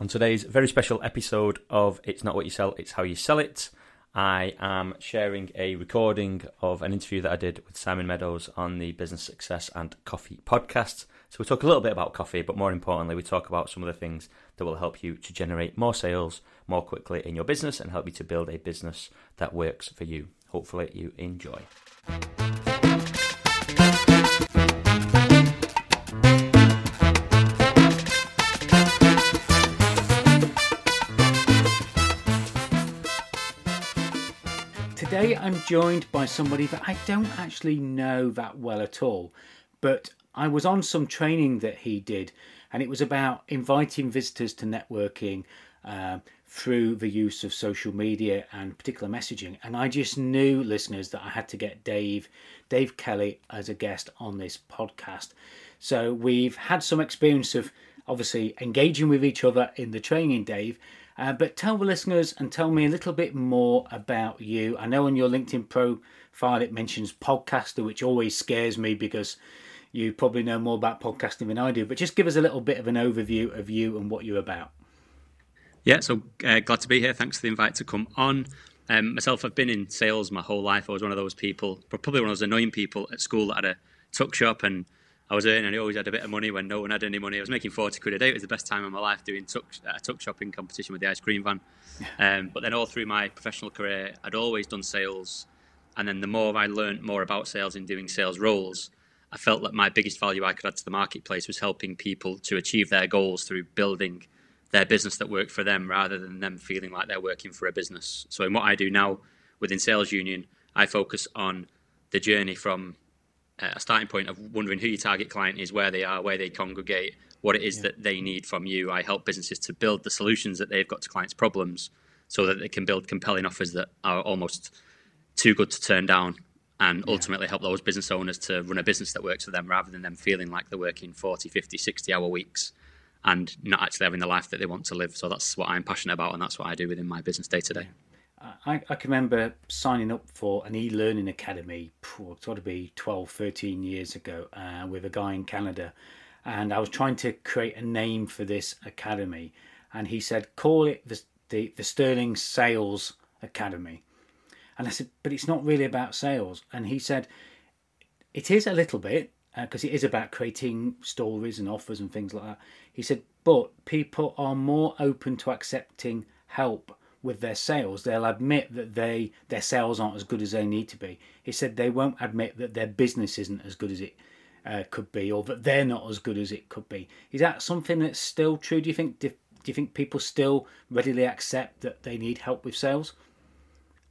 On today's very special episode of It's Not What You Sell, It's How You Sell It, I am sharing a recording of an interview that I did with Simon Meadows on the Business Success and Coffee podcast. So we talk a little bit about coffee, but more importantly, we talk about some of the things that will help you to generate more sales more quickly in your business and help you to build a business that works for you. Hopefully, you enjoy. I'm joined by somebody that I don't actually know that well at all, but I was on some training that he did, and it was about inviting visitors to networking uh, through the use of social media and particular messaging. And I just knew, listeners, that I had to get Dave, Dave Kelly, as a guest on this podcast. So we've had some experience of obviously engaging with each other in the training, Dave. Uh, but tell the listeners and tell me a little bit more about you. I know on your LinkedIn profile it mentions podcaster, which always scares me because you probably know more about podcasting than I do. But just give us a little bit of an overview of you and what you're about. Yeah, so uh, glad to be here. Thanks for the invite to come on. Um, myself, I've been in sales my whole life. I was one of those people, probably one of those annoying people at school that had a tuck shop and I was earning, and I always had a bit of money when no one had any money. I was making 40 quid a day. It was the best time of my life doing tuck, a tuck shopping competition with the ice cream van. Um, but then all through my professional career, I'd always done sales. And then the more I learned more about sales and doing sales roles, I felt that my biggest value I could add to the marketplace was helping people to achieve their goals through building their business that worked for them rather than them feeling like they're working for a business. So in what I do now within Sales Union, I focus on the journey from a starting point of wondering who your target client is, where they are, where they congregate, what it is yeah. that they need from you. I help businesses to build the solutions that they've got to clients' problems so that they can build compelling offers that are almost too good to turn down and ultimately yeah. help those business owners to run a business that works for them rather than them feeling like they're working 40, 50, 60 hour weeks and not actually having the life that they want to live. So that's what I'm passionate about and that's what I do within my business day to day. I, I, can remember signing up for an e-learning academy, it's got to be 12, 13 years ago, uh, with a guy in Canada. And I was trying to create a name for this academy. And he said, call it the, the, the Sterling Sales Academy. And I said, but it's not really about sales. And he said, it is a little bit, because uh, it is about creating stories and offers and things like that. He said, but people are more open to accepting help with their sales. They'll admit that they their sales aren't as good as they need to be. He said they won't admit that their business isn't as good as it uh, could be, or that they're not as good as it could be. Is that something that's still true? Do you think? Do, do you think people still readily accept that they need help with sales?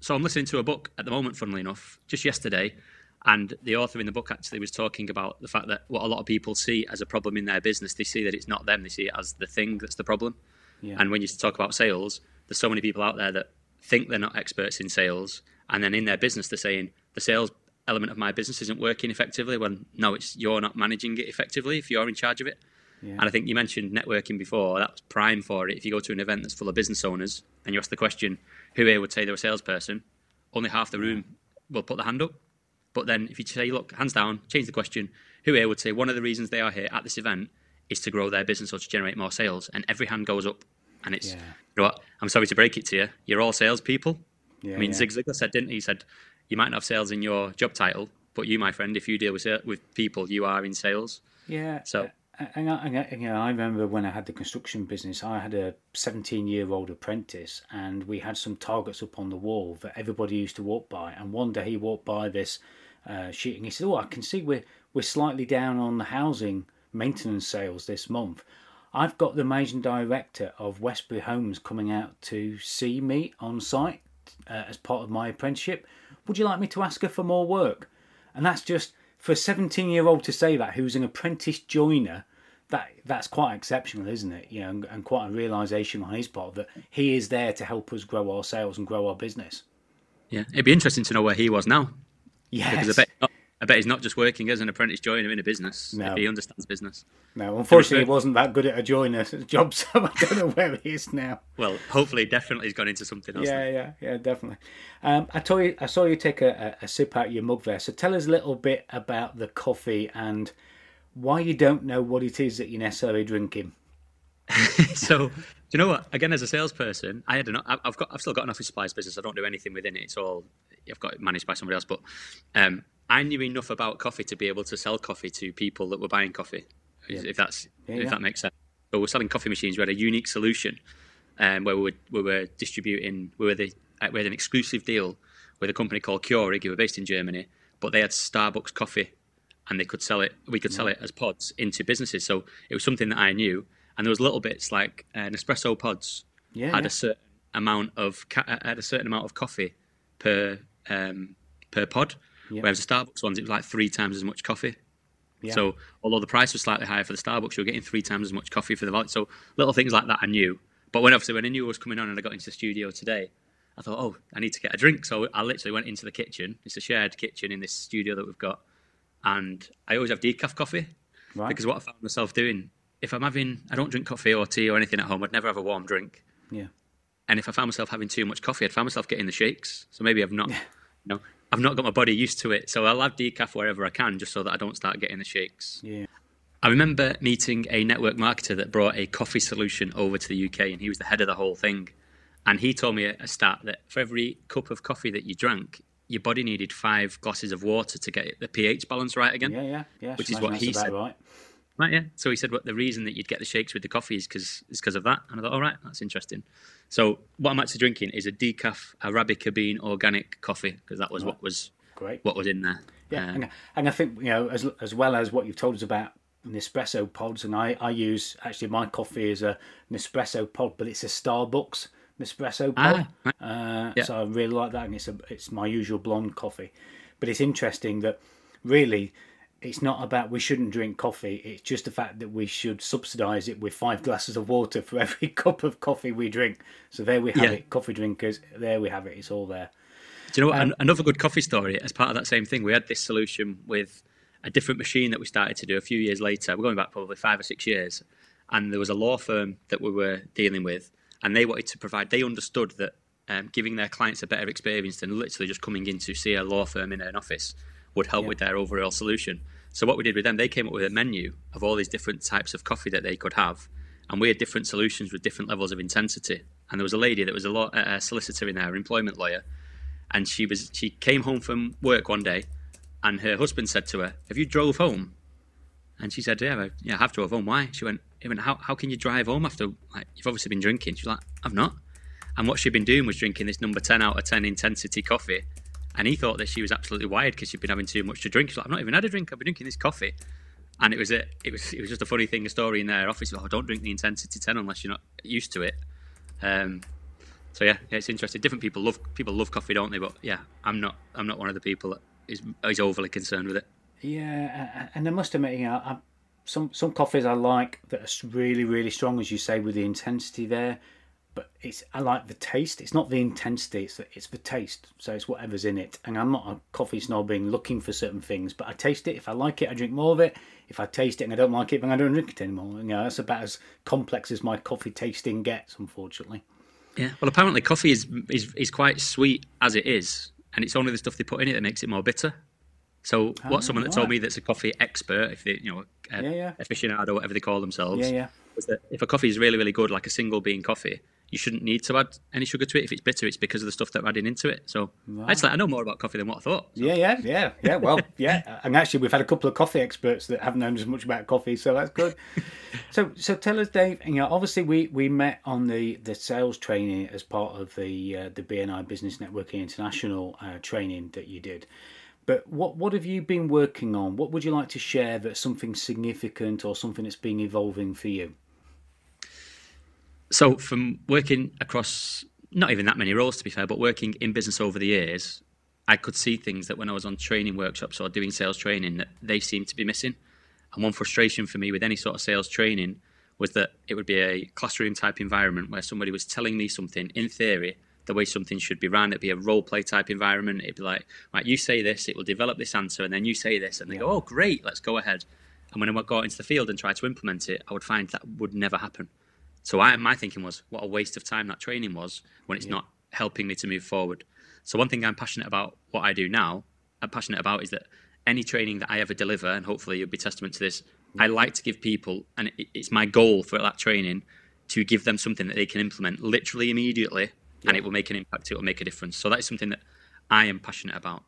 So I'm listening to a book at the moment, funnily enough, just yesterday, and the author in the book actually was talking about the fact that what a lot of people see as a problem in their business, they see that it's not them, they see it as the thing that's the problem. Yeah. And when you talk about sales, there's so many people out there that think they're not experts in sales, and then in their business they're saying the sales element of my business isn't working effectively. When no, it's you're not managing it effectively if you're in charge of it. Yeah. And I think you mentioned networking before. That's prime for it. If you go to an event that's full of business owners and you ask the question, who here would say they're a salesperson? Only half the room will put the hand up. But then if you say, look, hands down, change the question, who here would say one of the reasons they are here at this event is to grow their business or to generate more sales? And every hand goes up. And it's, yeah. you know what, I'm sorry to break it to you, you're all salespeople. Yeah, I mean, yeah. Zig Ziglar said, didn't he? He said, you might not have sales in your job title, but you, my friend, if you deal with with people, you are in sales. Yeah. So. And I, and, you know, I remember when I had the construction business, I had a 17 year old apprentice, and we had some targets up on the wall that everybody used to walk by. And one day he walked by this uh, sheet and he said, Oh, I can see we're, we're slightly down on the housing maintenance sales this month. I've got the managing director of Westbury Homes coming out to see me on site uh, as part of my apprenticeship. Would you like me to ask her for more work? And that's just for a 17 year old to say that, who's an apprentice joiner. That that's quite exceptional, isn't it? You know, and, and quite a realization on his part that he is there to help us grow our sales and grow our business. Yeah, it'd be interesting to know where he was now. Yeah, because I bet I bet he's not just working as an apprentice joiner in a business. No. He understands business. No, unfortunately, he wasn't that good at a joiner job, so I don't know where he is now. Well, hopefully, definitely he's gone into something else. Yeah, yeah, yeah, definitely. Um, I told you, I saw you take a, a, sip out of your mug there. So tell us a little bit about the coffee and why you don't know what it is that you're necessarily drinking. so do you know what? Again, as a salesperson, I had an, I've got, I've still got an office supplies business. I don't do anything within it. It's all, I've got it managed by somebody else. But um, I knew enough about coffee to be able to sell coffee to people that were buying coffee, yeah. if that's, yeah, if yeah. that makes sense. But we're selling coffee machines. We had a unique solution um, where we were, we were distributing. We were the, we had an exclusive deal with a company called Keurig, who were based in Germany, but they had Starbucks coffee, and they could sell it. We could sell it as pods into businesses. So it was something that I knew and there was little bits like uh, Nespresso pods had a certain amount of ca- had a certain amount of coffee per um, per pod, whereas the Starbucks ones it was like three times as much coffee. Yeah. So although the price was slightly higher for the Starbucks, you were getting three times as much coffee for the value. So little things like that I knew. But when obviously when I knew I was coming on and I got into the studio today, I thought, oh, I need to get a drink. So I literally went into the kitchen. It's a shared kitchen in this studio that we've got, and I always have decaf coffee right. because what I found myself doing if I'm having, I don't drink coffee or tea or anything at home. I'd never have a warm drink. Yeah. And if I found myself having too much coffee, I'd find myself getting the shakes. So maybe I've not, yeah. you know, I've not got my body used to it. So I'll have decaf wherever I can, just so that I don't start getting the shakes. Yeah. I remember meeting a network marketer that brought a coffee solution over to the UK, and he was the head of the whole thing. And he told me a stat that for every cup of coffee that you drank, your body needed five glasses of water to get the pH balance right again. Yeah, yeah, yeah. Which is what he said. Right. Right, yeah. So he said, "What the reason that you'd get the shakes with the coffee is because is because of that." And I thought, "All right, that's interesting." So what I'm actually drinking is a decaf Arabica bean organic coffee because that was right. what was great, what was in there. Yeah, um, and, and I think you know as as well as what you've told us about Nespresso pods, and I I use actually my coffee is a Nespresso pod, but it's a Starbucks Nespresso pod. Ah, right. uh, yeah. So I really like that, and it's a it's my usual blonde coffee. But it's interesting that really it's not about we shouldn't drink coffee. It's just the fact that we should subsidise it with five glasses of water for every cup of coffee we drink. So there we have yeah. it, coffee drinkers. There we have it. It's all there. Do you know what? Um, Another good coffee story. As part of that same thing, we had this solution with a different machine that we started to do a few years later. We're going back probably five or six years, and there was a law firm that we were dealing with, and they wanted to provide. They understood that um, giving their clients a better experience than literally just coming in to see a law firm in an office would help yeah. with their overall solution. So what we did with them, they came up with a menu of all these different types of coffee that they could have, and we had different solutions with different levels of intensity. And there was a lady that was a, law, a solicitor in there, an employment lawyer, and she was she came home from work one day, and her husband said to her, "Have you drove home?" And she said, "Yeah, I, yeah, I have drove home. Why?" She went, "He went, how how can you drive home after like you've obviously been drinking?" She's like, "I've not." And what she'd been doing was drinking this number ten out of ten intensity coffee and he thought that she was absolutely wired because she'd been having too much to drink. She's like, I've not even had a drink. I've been drinking this coffee. And it was a, it was, it was just a funny thing, a story in their office. Oh, don't drink the intensity ten unless you're not used to it. Um, so yeah, yeah, it's interesting. Different people love people love coffee, don't they? But yeah, I'm not, I'm not one of the people that is is overly concerned with it. Yeah, and I must admit, you know, I, some some coffees I like that are really really strong, as you say, with the intensity there but it's I like the taste. It's not the intensity. It's the, it's the taste. So it's whatever's in it. And I'm not a coffee snobbing looking for certain things, but I taste it. If I like it, I drink more of it. If I taste it and I don't like it, then I don't drink it anymore. You know, that's about as complex as my coffee tasting gets, unfortunately. Yeah. Well, apparently coffee is is is quite sweet as it is, and it's only the stuff they put in it that makes it more bitter. So, oh, what someone that told me that's a coffee expert, if they, you know, uh, yeah, yeah. aficionado, whatever they call themselves, yeah, yeah. was that if a coffee is really, really good, like a single bean coffee, you shouldn't need to add any sugar to it. If it's bitter, it's because of the stuff that they're adding into it. So right. actually, I know more about coffee than what I thought. So. Yeah, yeah, yeah, yeah. Well, yeah, and actually, we've had a couple of coffee experts that haven't known as much about coffee, so that's good. so, so tell us, Dave. You know, obviously, we we met on the the sales training as part of the uh, the BNI Business Networking International uh, training that you did. But what what have you been working on? What would you like to share that's something significant or something that's been evolving for you? So, from working across not even that many roles, to be fair, but working in business over the years, I could see things that when I was on training workshops or doing sales training that they seemed to be missing. And one frustration for me with any sort of sales training was that it would be a classroom type environment where somebody was telling me something in theory the way something should be run. It'd be a role play type environment. It'd be like, right, you say this, it will develop this answer, and then you say this, and they yeah. go, oh, great, let's go ahead. And when I got into the field and tried to implement it, I would find that would never happen. So I, my thinking was, what a waste of time that training was when it's yeah. not helping me to move forward. So one thing I'm passionate about, what I do now, I'm passionate about is that any training that I ever deliver, and hopefully you'll be testament to this, yeah. I like to give people, and it's my goal for that training, to give them something that they can implement literally immediately, yeah. and it will make an impact. It will make a difference. So that is something that I am passionate about.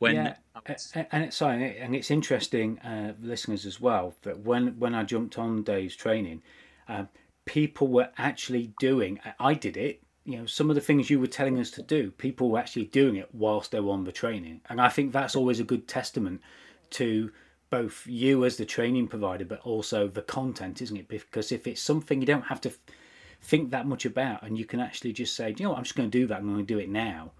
When yeah, and it's sorry, and it's interesting, uh, listeners as well, that when when I jumped on Dave's training, uh, people were actually doing. I did it. You know, some of the things you were telling us to do, people were actually doing it whilst they were on the training, and I think that's always a good testament to both you as the training provider, but also the content, isn't it? Because if it's something you don't have to think that much about, and you can actually just say, you know, what, I'm just going to do that. I'm going to do it now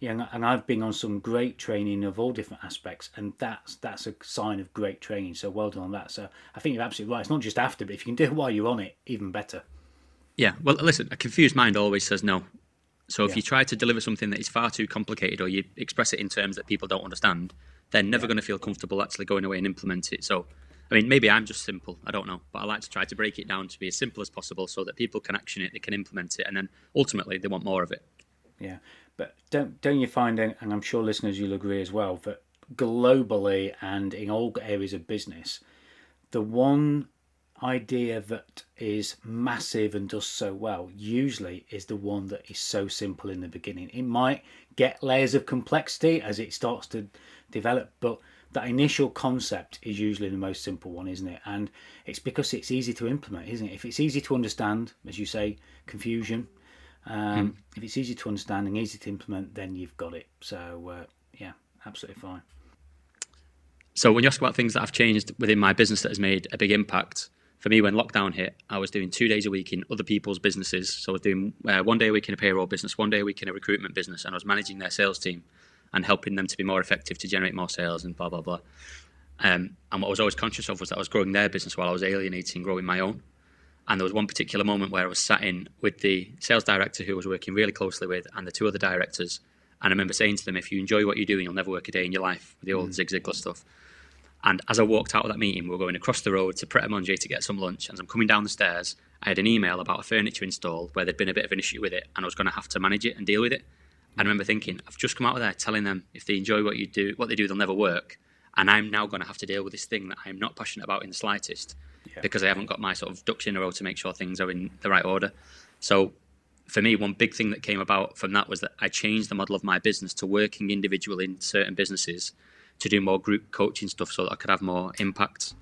yeah, and I've been on some great training of all different aspects, and that's that's a sign of great training. So well done on that. So I think you're absolutely right. It's not just after, but if you can do it while you're on it, even better. Yeah. Well, listen, a confused mind always says no. So if yeah. you try to deliver something that is far too complicated, or you express it in terms that people don't understand, they're never yeah. going to feel comfortable actually going away and implement it. So. I mean, maybe I'm just simple. I don't know, but I like to try to break it down to be as simple as possible so that people can action it, they can implement it, and then ultimately they want more of it. Yeah, but don't don't you find, and I'm sure listeners you'll agree as well, that globally and in all areas of business, the one idea that is massive and does so well usually is the one that is so simple in the beginning. It might get layers of complexity as it starts to develop, but that initial concept is usually the most simple one, isn't it? And it's because it's easy to implement, isn't it? If it's easy to understand, as you say, confusion, um, mm. If it's easy to understand and easy to implement, then you've got it. So uh, yeah, absolutely fine. So when you ask about things that have changed within my business that has made a big impact, for me when lockdown hit, I was doing two days a week in other people's businesses. So I was doing uh, one day a week in a payroll business, one day a week in a recruitment business, and I was managing their sales team and helping them to be more effective to generate more sales and blah blah blah. Um, and what I was always conscious of was that I was growing their business while I was alienating, growing my own. And there was one particular moment where I was sat in with the sales director who I was working really closely with and the two other directors. And I remember saying to them, if you enjoy what you're doing, you'll never work a day in your life with the old mm. Zig Ziglar stuff. And as I walked out of that meeting, we were going across the road to Pret a Manger to get some lunch. And as I'm coming down the stairs, I had an email about a furniture install where there'd been a bit of an issue with it and I was going to have to manage it and deal with it. And I remember thinking, I've just come out of there telling them if they enjoy what you do, what they do, they'll never work. And I'm now going to have to deal with this thing that I'm not passionate about in the slightest yeah. because I haven't got my sort of ducks in a row to make sure things are in the right order. So for me, one big thing that came about from that was that I changed the model of my business to working individually in certain businesses to do more group coaching stuff so that I could have more impact.